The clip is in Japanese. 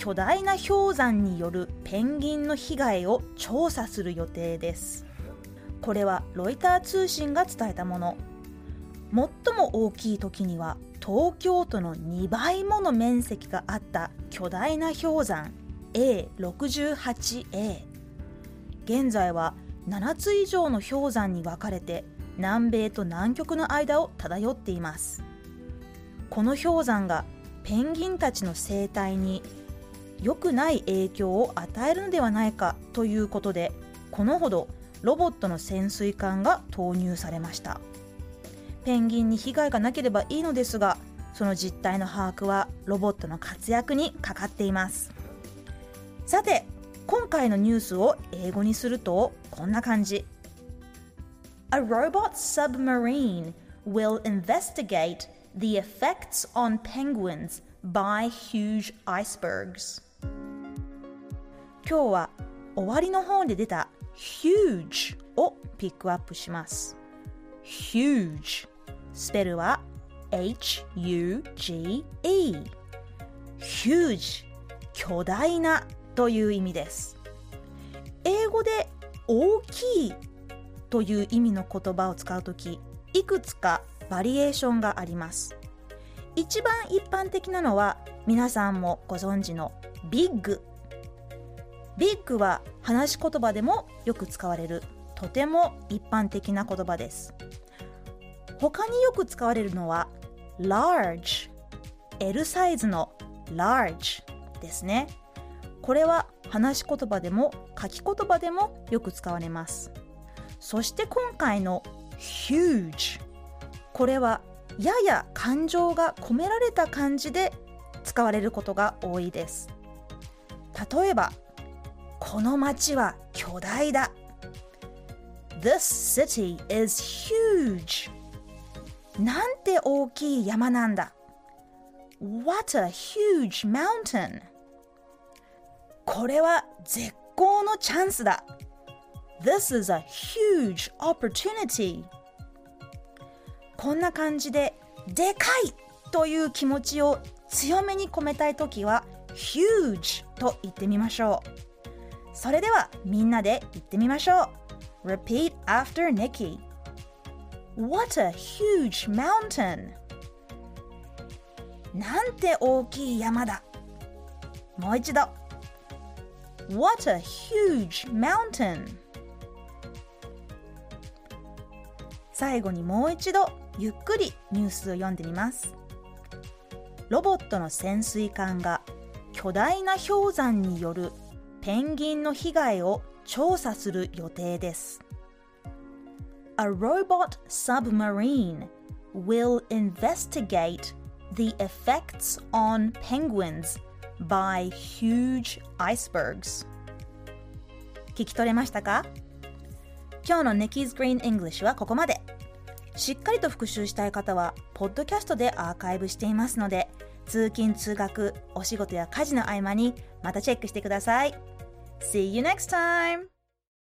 巨大な氷山によるペンギンの被害を調査する予定です。これはロイター通信が伝えたもの。最も大きい時には東京都の2倍もの面積があった巨大な氷山 A68A 現在は7つ以上の氷山に分かれて南米と南極の間を漂っていますこの氷山がペンギンたちの生態に良くない影響を与えるのではないかということでこのほどロボットの潜水艦が投入されました。ペンギンに被害がなければいいのですがその実態の把握はロボットの活躍にかかっています。さて今回のニュースを英語にするとこんな感じ。A robot submarine will investigate the effects on penguins by huge icebergs. 今日は終わりの方で出た huge をピックアップします。huge スペルは H-U-G-E huge 巨大なという意味です。英語で大きいという意味の言葉を使うときいくつかバリエーションがあります。一番一般的なのは皆さんもご存知の big big は話し言葉でもよく使われる。とても一般的な言葉です。他によく使われるのは large L サイズの large ですね。これは話し言葉でも書き言葉でもよく使われます。そして今回の huge これはやや感情が込められた感じで使われることが多いです。例えばこの街は巨大だ。This city is huge. なんて大きい山なんだ。What a huge mountain. これは絶好のチャンスだ。This is a huge opportunity. こんな感じででかいという気持ちを強めに込めたいときは huge と言ってみましょうそれではみんなで言ってみましょう Repeat after Nikki What a huge mountain! なんて大きい山だ。もう一度。What a huge mountain! 最後にもう一度ゆっくりニュースを読んでみます。ロボットの潜水艦が巨大な氷山によるペンギンの被害を調査する予定です。A robot submarine will investigate the effects on penguins by huge icebergs. 聞き取れましたか今日の Nikki's Green English はここまで。しっかりと復習したい方は、ポッドキャストでアーカイブしていますので、通勤・通学、お仕事や家事の合間にまたチェックしてください。See you next time!